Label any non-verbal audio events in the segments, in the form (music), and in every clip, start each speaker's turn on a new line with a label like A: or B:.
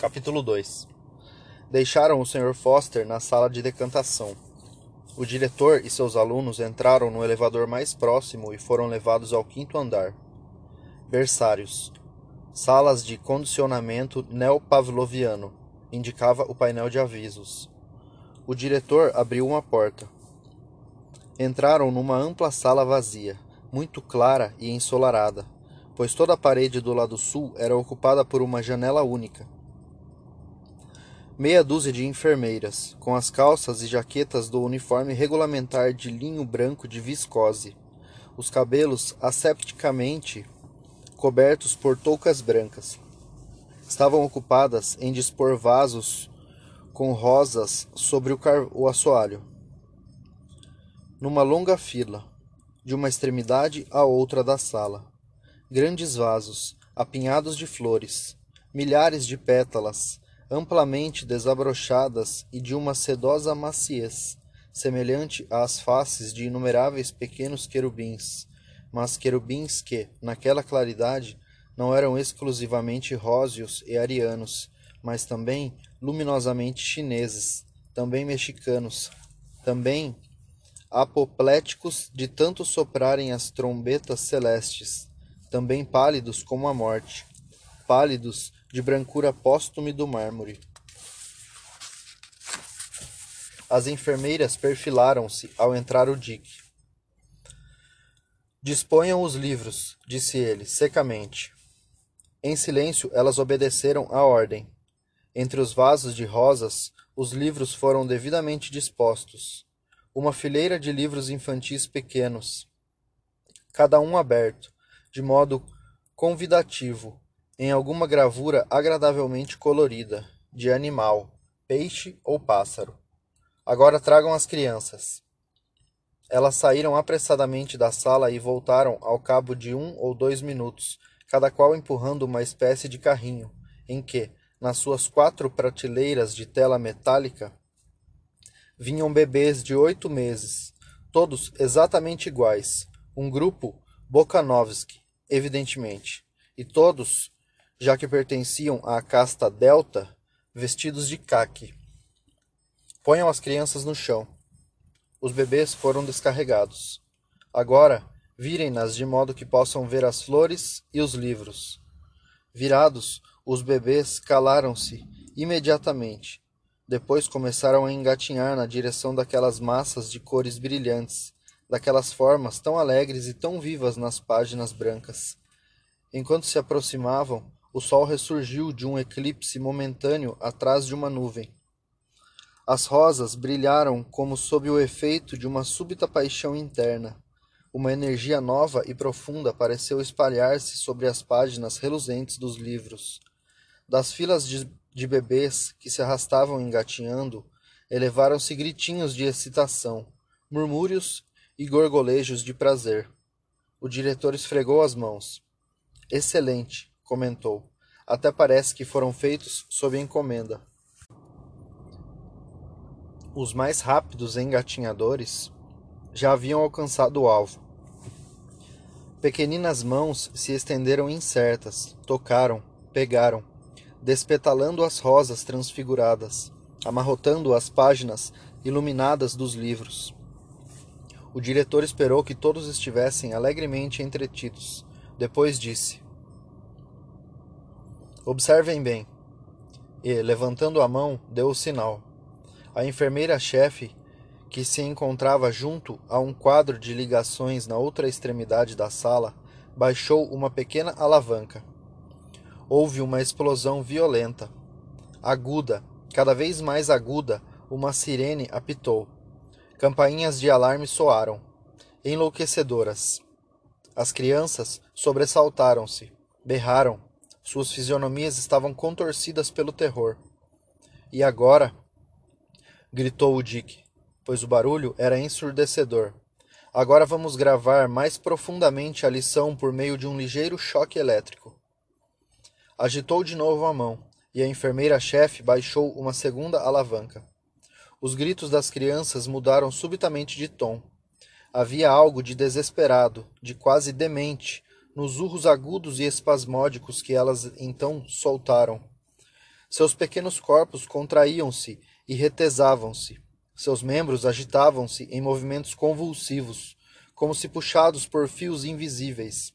A: Capítulo 2 Deixaram o Sr. Foster na sala de decantação. O diretor e seus alunos entraram no elevador mais próximo e foram levados ao quinto andar. Berçários. Salas de condicionamento neopavloviano, indicava o painel de avisos. O diretor abriu uma porta. Entraram numa ampla sala vazia, muito clara e ensolarada, pois toda a parede do lado sul era ocupada por uma janela única meia dúzia de enfermeiras, com as calças e jaquetas do uniforme regulamentar de linho branco de viscose, os cabelos asepticamente cobertos por toucas brancas. Estavam ocupadas em dispor vasos com rosas sobre o, o assoalho. Numa longa fila, de uma extremidade à outra da sala. Grandes vasos, apinhados de flores, milhares de pétalas, amplamente desabrochadas e de uma sedosa maciez, semelhante às faces de inumeráveis pequenos querubins, mas querubins que, naquela claridade, não eram exclusivamente róseos e arianos, mas também luminosamente chineses, também mexicanos, também apopléticos de tanto soprarem as trombetas celestes, também pálidos como a morte, pálidos de brancura póstume do mármore. As enfermeiras perfilaram-se ao entrar o Dick. Disponham os livros, disse ele, secamente. Em silêncio, elas obedeceram à ordem. Entre os vasos de rosas, os livros foram devidamente dispostos. Uma fileira de livros infantis pequenos, cada um aberto, de modo convidativo, em alguma gravura agradavelmente colorida, de animal, peixe ou pássaro. Agora tragam as crianças. Elas saíram apressadamente da sala e voltaram ao cabo de um ou dois minutos, cada qual empurrando uma espécie de carrinho, em que, nas suas quatro prateleiras de tela metálica, vinham bebês de oito meses, todos exatamente iguais, um grupo Bokanovski, evidentemente, e todos já que pertenciam à casta delta, vestidos de caque. Ponham as crianças no chão. Os bebês foram descarregados. Agora, virem-nas de modo que possam ver as flores e os livros. Virados, os bebês calaram-se imediatamente. Depois começaram a engatinhar na direção daquelas massas de cores brilhantes, daquelas formas tão alegres e tão vivas nas páginas brancas. Enquanto se aproximavam, o sol ressurgiu de um eclipse momentâneo atrás de uma nuvem. As rosas brilharam como sob o efeito de uma súbita paixão interna. Uma energia nova e profunda pareceu espalhar-se sobre as páginas reluzentes dos livros. Das filas de, de bebês que se arrastavam engatinhando, elevaram-se gritinhos de excitação, murmúrios e gorgolejos de prazer. O diretor esfregou as mãos. Excelente, comentou. Até parece que foram feitos sob encomenda. Os mais rápidos engatinhadores já haviam alcançado o alvo. Pequeninas mãos se estenderam incertas, tocaram, pegaram, despetalando as rosas transfiguradas, amarrotando as páginas iluminadas dos livros. O diretor esperou que todos estivessem alegremente entretidos. Depois disse: Observem bem. E, levantando a mão, deu o sinal. A enfermeira-chefe, que se encontrava junto a um quadro de ligações na outra extremidade da sala, baixou uma pequena alavanca. Houve uma explosão violenta. Aguda, cada vez mais aguda, uma sirene apitou. Campainhas de alarme soaram, enlouquecedoras. As crianças sobressaltaram-se, berraram, suas fisionomias estavam contorcidas pelo terror. E agora? gritou o Dick, pois o barulho era ensurdecedor. Agora vamos gravar mais profundamente a lição por meio de um ligeiro choque elétrico. Agitou de novo a mão, e a enfermeira-chefe baixou uma segunda alavanca. Os gritos das crianças mudaram subitamente de tom. Havia algo de desesperado, de quase demente, nos urros agudos e espasmódicos que elas então soltaram. Seus pequenos corpos contraíam-se e retesavam-se. Seus membros agitavam-se em movimentos convulsivos, como se puxados por fios invisíveis.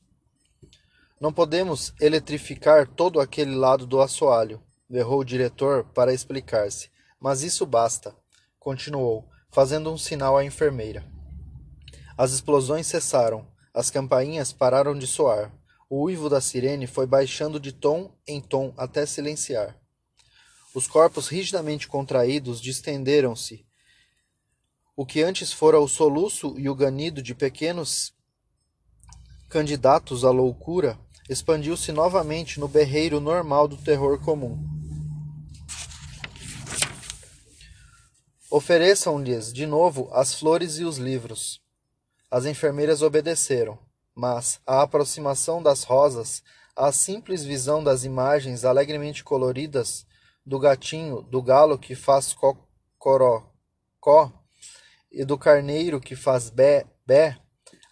A: Não podemos eletrificar todo aquele lado do assoalho, berrou o diretor para explicar-se. Mas isso basta, continuou, fazendo um sinal à enfermeira. As explosões cessaram, as campainhas pararam de soar. O uivo da sirene foi baixando de tom em tom até silenciar. Os corpos rigidamente contraídos distenderam-se. O que antes fora o soluço e o ganido de pequenos candidatos à loucura expandiu-se novamente no berreiro normal do terror comum. Ofereçam-lhes de novo as flores e os livros. As enfermeiras obedeceram, mas a aproximação das rosas, a simples visão das imagens alegremente coloridas do gatinho, do galo que faz cocoró e do carneiro que faz bé, bé,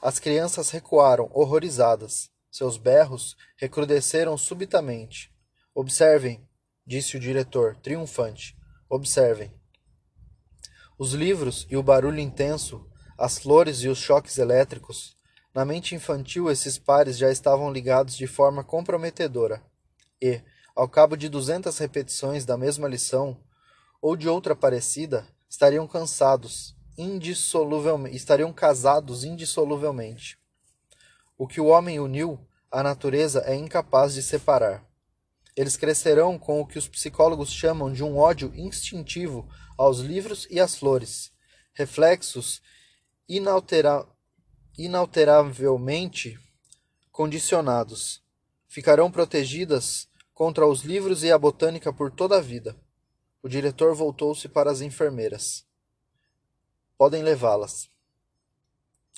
A: as crianças recuaram, horrorizadas. Seus berros recrudesceram subitamente. Observem, disse o diretor, triunfante. Observem. Os livros e o barulho intenso, as flores e os choques elétricos, na mente infantil esses pares já estavam ligados de forma comprometedora. E, ao cabo de duzentas repetições da mesma lição, ou de outra parecida, estariam cansados, indissoluvelmente, estariam casados indissoluvelmente. O que o homem uniu, a natureza é incapaz de separar. Eles crescerão com o que os psicólogos chamam de um ódio instintivo aos livros e às flores, reflexos inaltera inalteravelmente condicionados. Ficarão protegidas contra os livros e a botânica por toda a vida. O diretor voltou-se para as enfermeiras. Podem levá-las.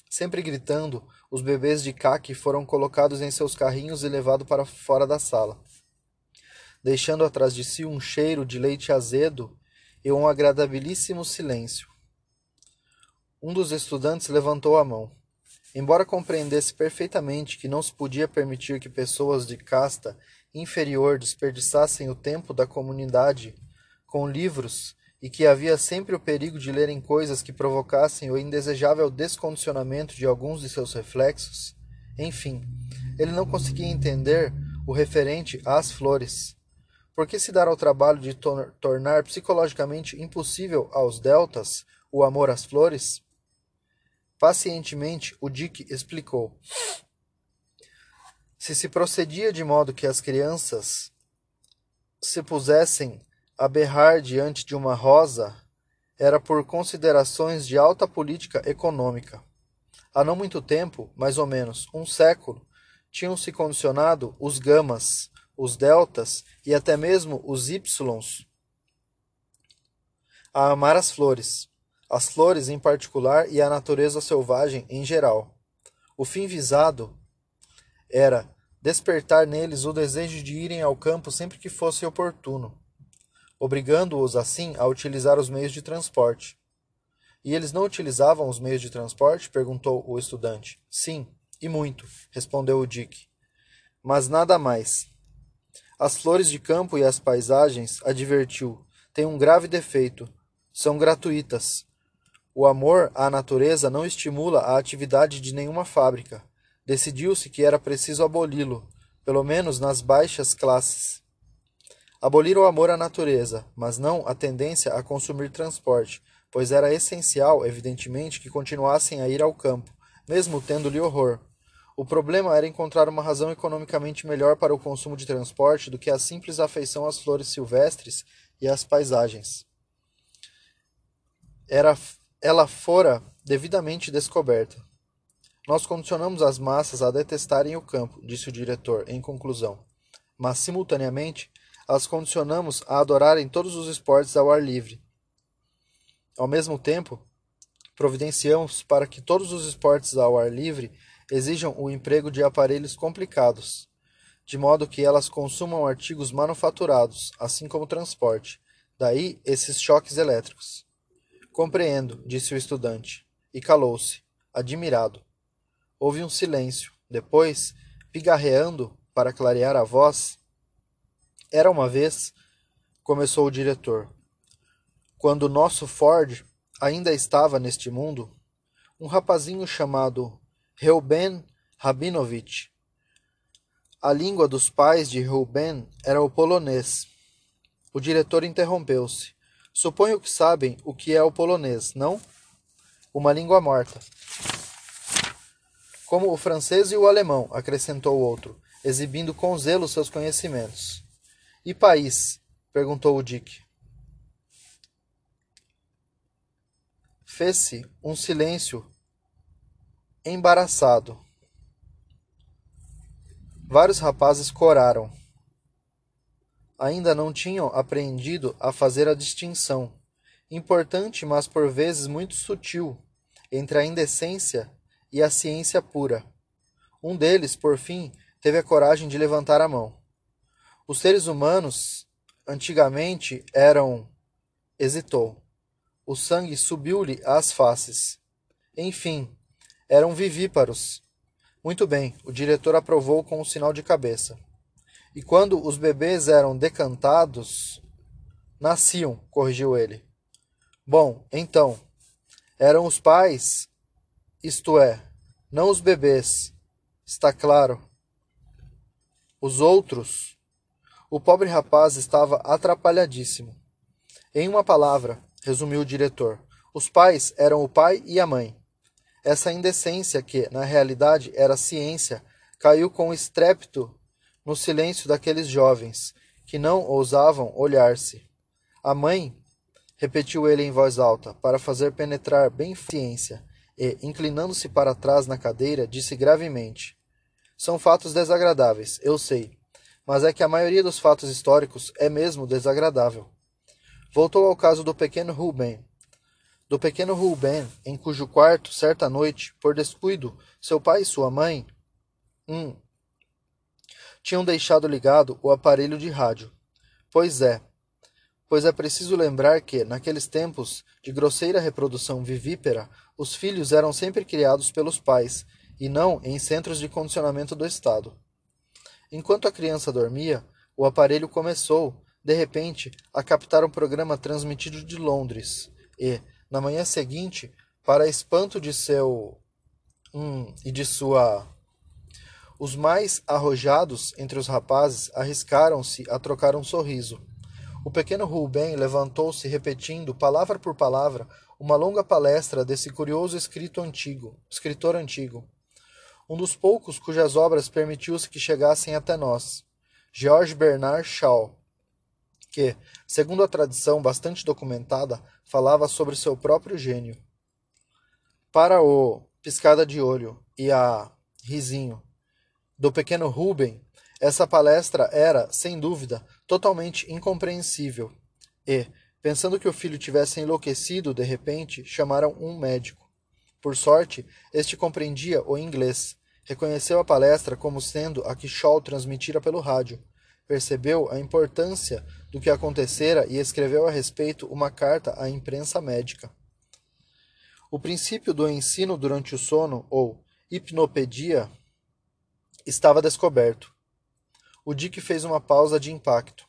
A: Sempre gritando, os bebês de caque foram colocados em seus carrinhos e levados para fora da sala, deixando atrás de si um cheiro de leite azedo e um agradabilíssimo silêncio. Um dos estudantes levantou a mão. Embora compreendesse perfeitamente que não se podia permitir que pessoas de casta inferior desperdiçassem o tempo da comunidade com livros e que havia sempre o perigo de lerem coisas que provocassem o indesejável descondicionamento de alguns de seus reflexos, enfim, ele não conseguia entender o referente às flores. Por que se dar ao trabalho de tor tornar psicologicamente impossível aos deltas o amor às flores? Pacientemente, o Dick explicou. Se se procedia de modo que as crianças se pusessem a berrar diante de uma rosa, era por considerações de alta política econômica. Há não muito tempo, mais ou menos um século, tinham-se condicionado os gamas, os deltas e até mesmo os ys a amar as flores, as flores em particular e a natureza selvagem em geral. O fim visado era despertar neles o desejo de irem ao campo sempre que fosse oportuno, obrigando-os assim a utilizar os meios de transporte. E eles não utilizavam os meios de transporte? perguntou o estudante. Sim, e muito, respondeu o Dick. Mas nada mais. As flores de campo e as paisagens, advertiu, têm um grave defeito. São gratuitas. O amor à natureza não estimula a atividade de nenhuma fábrica. Decidiu-se que era preciso aboli-lo, pelo menos nas baixas classes. Abolir o amor à natureza, mas não a tendência a consumir transporte, pois era essencial, evidentemente, que continuassem a ir ao campo, mesmo tendo-lhe horror. O problema era encontrar uma razão economicamente melhor para o consumo de transporte do que a simples afeição às flores silvestres e às paisagens. Era ela fora devidamente descoberta. Nós condicionamos as massas a detestarem o campo, disse o diretor, em conclusão. Mas, simultaneamente, as condicionamos a adorarem todos os esportes ao ar livre. Ao mesmo tempo, providenciamos para que todos os esportes ao ar livre exijam o emprego de aparelhos complicados, de modo que elas consumam artigos manufaturados, assim como transporte. Daí esses choques elétricos. Compreendo, disse o estudante, e calou-se, admirado. Houve um silêncio. Depois, pigarreando para clarear a voz, era uma vez, começou o diretor. Quando nosso Ford ainda estava neste mundo, um rapazinho chamado Reuben Rabinovich. A língua dos pais de Reuben era o polonês. O diretor interrompeu-se. Suponho que sabem o que é o polonês, não? Uma língua morta. Como o francês e o alemão, acrescentou o outro, exibindo com zelo seus conhecimentos. E país? perguntou o Dick. Fez-se um silêncio embaraçado. Vários rapazes coraram. Ainda não tinham aprendido a fazer a distinção, importante, mas por vezes muito sutil, entre a indecência e a ciência pura. Um deles, por fim, teve a coragem de levantar a mão. Os seres humanos, antigamente, eram. Hesitou. O sangue subiu-lhe às faces. Enfim, eram vivíparos. Muito bem, o diretor aprovou com um sinal de cabeça. E quando os bebês eram decantados, nasciam, corrigiu ele. Bom, então, eram os pais, isto é, não os bebês, está claro. Os outros. O pobre rapaz estava atrapalhadíssimo. Em uma palavra, resumiu o diretor. Os pais eram o pai e a mãe. Essa indecência, que, na realidade, era ciência, caiu com estrépito no silêncio daqueles jovens, que não ousavam olhar-se. A mãe, repetiu ele em voz alta, para fazer penetrar bem ciência, e, inclinando-se para trás na cadeira, disse gravemente: São fatos desagradáveis, eu sei, mas é que a maioria dos fatos históricos é mesmo desagradável. Voltou ao caso do pequeno Ruben. Do pequeno Ruben, em cujo quarto, certa noite, por descuido, seu pai e sua mãe um, tinham deixado ligado o aparelho de rádio. Pois é, pois é preciso lembrar que, naqueles tempos de grosseira reprodução vivípara, os filhos eram sempre criados pelos pais, e não em centros de condicionamento do Estado. Enquanto a criança dormia, o aparelho começou, de repente, a captar um programa transmitido de Londres e, na manhã seguinte, para espanto de seu hum, e de sua os mais arrojados entre os rapazes arriscaram-se a trocar um sorriso. O pequeno Ruben levantou-se repetindo, palavra por palavra, uma longa palestra desse curioso escrito antigo, escritor antigo, um dos poucos cujas obras permitiu-se que chegassem até nós, George Bernard Shaw, que, segundo a tradição bastante documentada, falava sobre seu próprio gênio. Para o piscada de olho e a risinho do pequeno Ruben, essa palestra era, sem dúvida, totalmente incompreensível. E, pensando que o filho tivesse enlouquecido de repente, chamaram um médico. Por sorte, este compreendia o inglês, reconheceu a palestra como sendo a que Shaw transmitira pelo rádio percebeu a importância do que acontecera e escreveu a respeito uma carta à imprensa médica. O princípio do ensino durante o sono, ou hipnopedia, estava descoberto. O Dick fez uma pausa de impacto.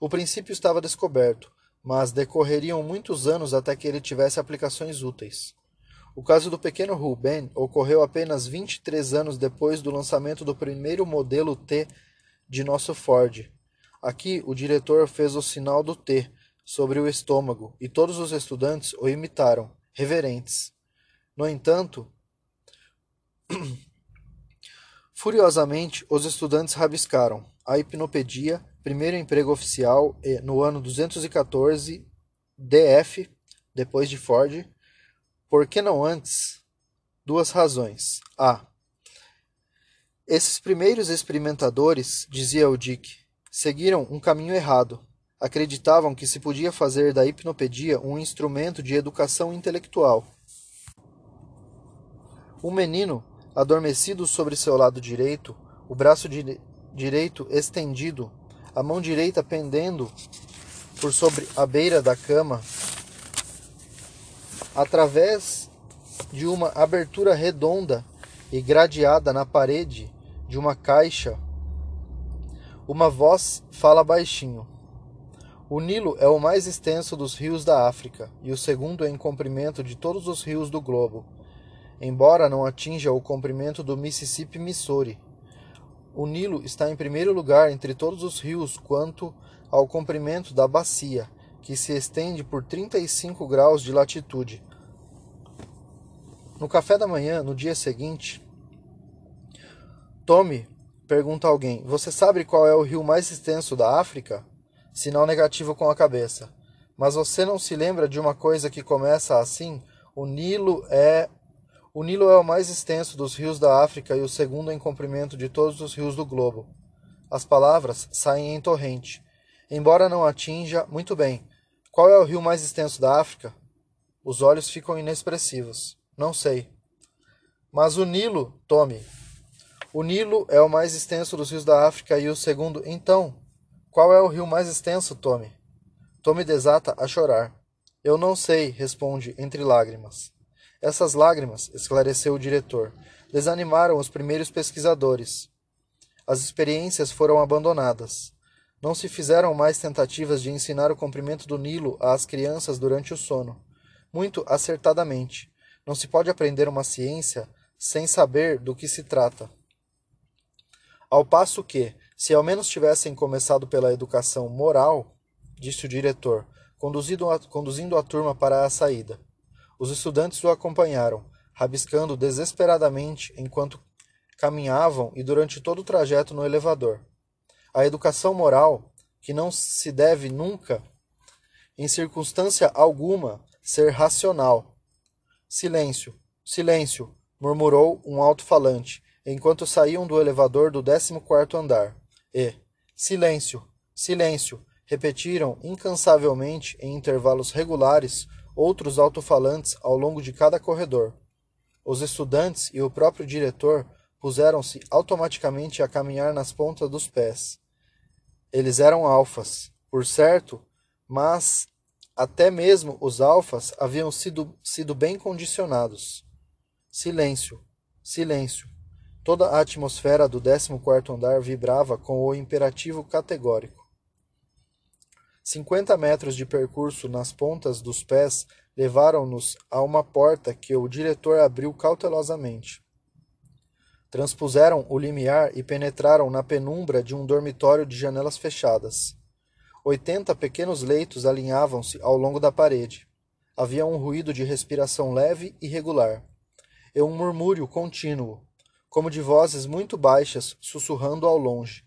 A: O princípio estava descoberto, mas decorreriam muitos anos até que ele tivesse aplicações úteis. O caso do pequeno Ruben ocorreu apenas 23 anos depois do lançamento do primeiro modelo T de nosso Ford. Aqui o diretor fez o sinal do T sobre o estômago e todos os estudantes o imitaram, reverentes. No entanto, (clears throat) furiosamente os estudantes rabiscaram a hipnopedia, primeiro emprego oficial no ano 214 DF, depois de Ford, por que não antes? Duas razões. A. Esses primeiros experimentadores, dizia o Dick, seguiram um caminho errado. Acreditavam que se podia fazer da hipnopedia um instrumento de educação intelectual. Um menino, adormecido sobre seu lado direito, o braço di direito estendido, a mão direita pendendo por sobre a beira da cama, através de uma abertura redonda e gradeada na parede, de uma caixa, uma voz fala baixinho. O Nilo é o mais extenso dos rios da África e o segundo em comprimento de todos os rios do globo, embora não atinja o comprimento do Mississippi Missouri. O Nilo está em primeiro lugar entre todos os rios quanto ao comprimento da bacia, que se estende por 35 graus de latitude. No café da manhã, no dia seguinte, Tommy pergunta a alguém: Você sabe qual é o rio mais extenso da África? Sinal negativo com a cabeça. Mas você não se lembra de uma coisa que começa assim? O Nilo é o Nilo é o mais extenso dos rios da África e o segundo em comprimento de todos os rios do globo. As palavras saem em torrente. Embora não atinja, muito bem. Qual é o rio mais extenso da África? Os olhos ficam inexpressivos. Não sei. Mas o Nilo, tome. O Nilo é o mais extenso dos rios da África e o segundo. Então, qual é o rio mais extenso, Tommy? Tommy desata a chorar. Eu não sei, responde entre lágrimas. Essas lágrimas, esclareceu o diretor, desanimaram os primeiros pesquisadores. As experiências foram abandonadas. Não se fizeram mais tentativas de ensinar o comprimento do Nilo às crianças durante o sono. Muito acertadamente. Não se pode aprender uma ciência sem saber do que se trata. Ao passo que, se ao menos tivessem começado pela educação moral, disse o diretor, conduzindo a, conduzindo a turma para a saída. Os estudantes o acompanharam, rabiscando desesperadamente enquanto caminhavam e durante todo o trajeto no elevador. A educação moral, que não se deve nunca, em circunstância alguma, ser racional. Silêncio, silêncio, murmurou um alto-falante, enquanto saíam do elevador do décimo quarto andar e silêncio, silêncio, repetiram incansavelmente em intervalos regulares outros alto-falantes ao longo de cada corredor. Os estudantes e o próprio diretor puseram-se automaticamente a caminhar nas pontas dos pés. Eles eram alfas, por certo, mas até mesmo os alfas haviam sido, sido bem condicionados. Silêncio, silêncio. Toda a atmosfera do 14º andar vibrava com o imperativo categórico. Cinquenta metros de percurso nas pontas dos pés levaram-nos a uma porta que o diretor abriu cautelosamente. Transpuseram o limiar e penetraram na penumbra de um dormitório de janelas fechadas. Oitenta pequenos leitos alinhavam-se ao longo da parede. Havia um ruído de respiração leve e regular, e um murmúrio contínuo, como de vozes muito baixas sussurrando ao longe.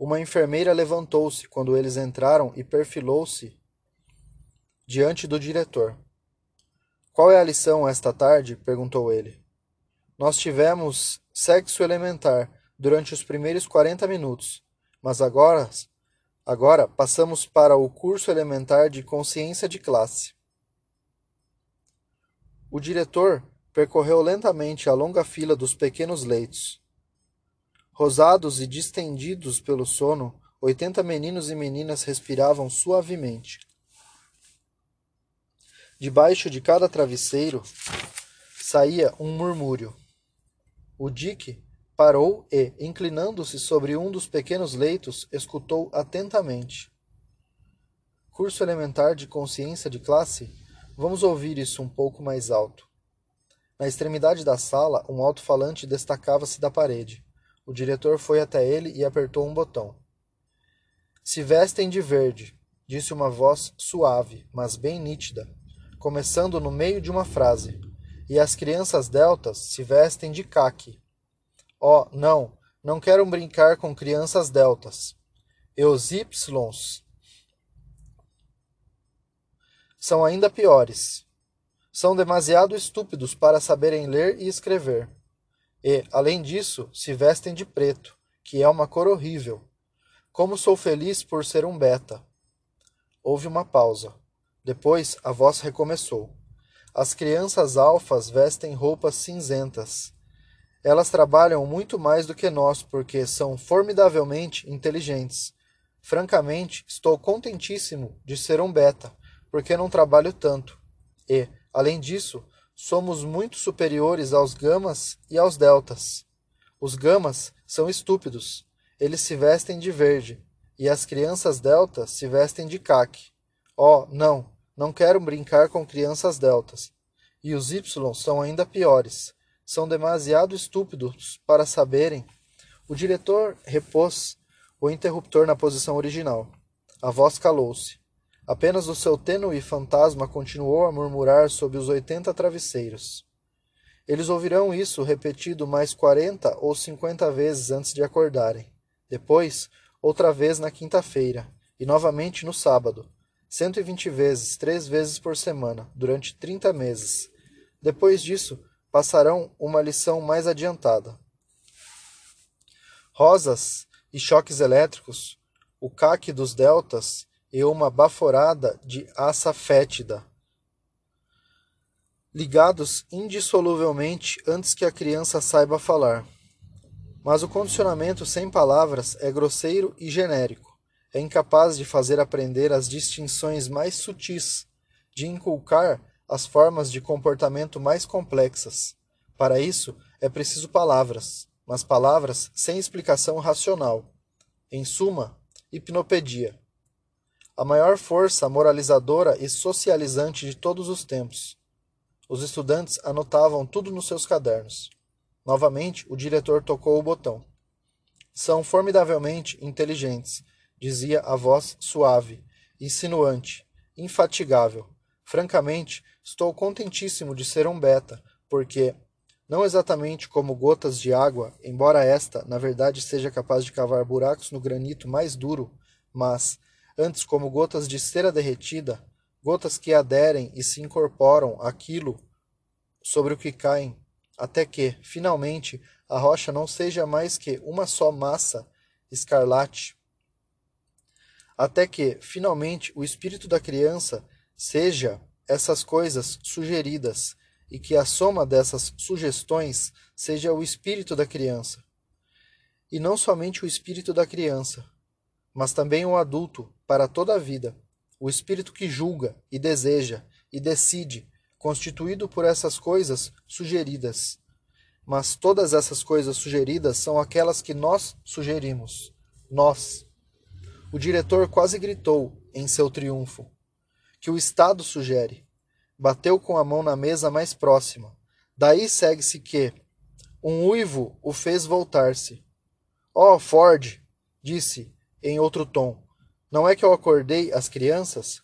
A: Uma enfermeira levantou-se quando eles entraram e perfilou-se diante do diretor. Qual é a lição esta tarde? perguntou ele. Nós tivemos sexo elementar durante os primeiros quarenta minutos, mas agora, agora passamos para o curso elementar de consciência de classe. O diretor percorreu lentamente a longa fila dos pequenos leitos. Rosados e distendidos pelo sono, oitenta meninos e meninas respiravam suavemente. Debaixo de cada travesseiro saía um murmúrio. O Dick parou e, inclinando-se sobre um dos pequenos leitos, escutou atentamente. Curso elementar de consciência de classe? Vamos ouvir isso um pouco mais alto. Na extremidade da sala, um alto-falante destacava-se da parede. O diretor foi até ele e apertou um botão. Se vestem de verde, disse uma voz suave, mas bem nítida, começando no meio de uma frase. E as crianças deltas se vestem de caque. Oh, não, não quero brincar com crianças deltas. E os Ys são ainda piores. São demasiado estúpidos para saberem ler e escrever. E, além disso, se vestem de preto, que é uma cor horrível. Como sou feliz por ser um beta. Houve uma pausa. Depois a voz recomeçou. As crianças alfas vestem roupas cinzentas. Elas trabalham muito mais do que nós porque são formidavelmente inteligentes. Francamente, estou contentíssimo de ser um beta, porque não trabalho tanto. E, Além disso, somos muito superiores aos gamas e aos deltas. Os gamas são estúpidos. Eles se vestem de verde. E as crianças deltas se vestem de caque. Oh, não, não quero brincar com crianças deltas. E os Y são ainda piores. São demasiado estúpidos para saberem. O diretor repôs o interruptor na posição original. A voz calou-se. Apenas o seu tênue fantasma continuou a murmurar sob os oitenta travesseiros. Eles ouvirão isso repetido mais quarenta ou cinquenta vezes antes de acordarem. Depois, outra vez na quinta-feira, e novamente no sábado. Cento e vinte vezes, três vezes por semana, durante trinta meses. Depois disso, passarão uma lição mais adiantada. Rosas e choques elétricos, o caque dos deltas e uma baforada de aça fétida ligados indissoluvelmente antes que a criança saiba falar. Mas o condicionamento sem palavras é grosseiro e genérico. É incapaz de fazer aprender as distinções mais sutis, de inculcar as formas de comportamento mais complexas. Para isso, é preciso palavras, mas palavras sem explicação racional. Em suma, hipnopedia. A maior força moralizadora e socializante de todos os tempos os estudantes anotavam tudo nos seus cadernos. Novamente, o diretor tocou o botão. São formidavelmente inteligentes, dizia a voz suave, insinuante, infatigável. Francamente, estou contentíssimo de ser um beta, porque, não exatamente como gotas de água, embora esta, na verdade, seja capaz de cavar buracos no granito mais duro, mas, antes como gotas de cera derretida, gotas que aderem e se incorporam àquilo sobre o que caem, até que, finalmente, a rocha não seja mais que uma só massa escarlate, até que, finalmente, o espírito da criança seja essas coisas sugeridas e que a soma dessas sugestões seja o espírito da criança. E não somente o espírito da criança, mas também o adulto para toda a vida o espírito que julga e deseja e decide, constituído por essas coisas sugeridas. Mas todas essas coisas sugeridas são aquelas que nós sugerimos. Nós. O diretor quase gritou em seu triunfo. Que o Estado sugere. Bateu com a mão na mesa mais próxima. Daí segue-se que um uivo o fez voltar-se. Oh, Ford, disse em outro tom, não é que eu acordei as crianças?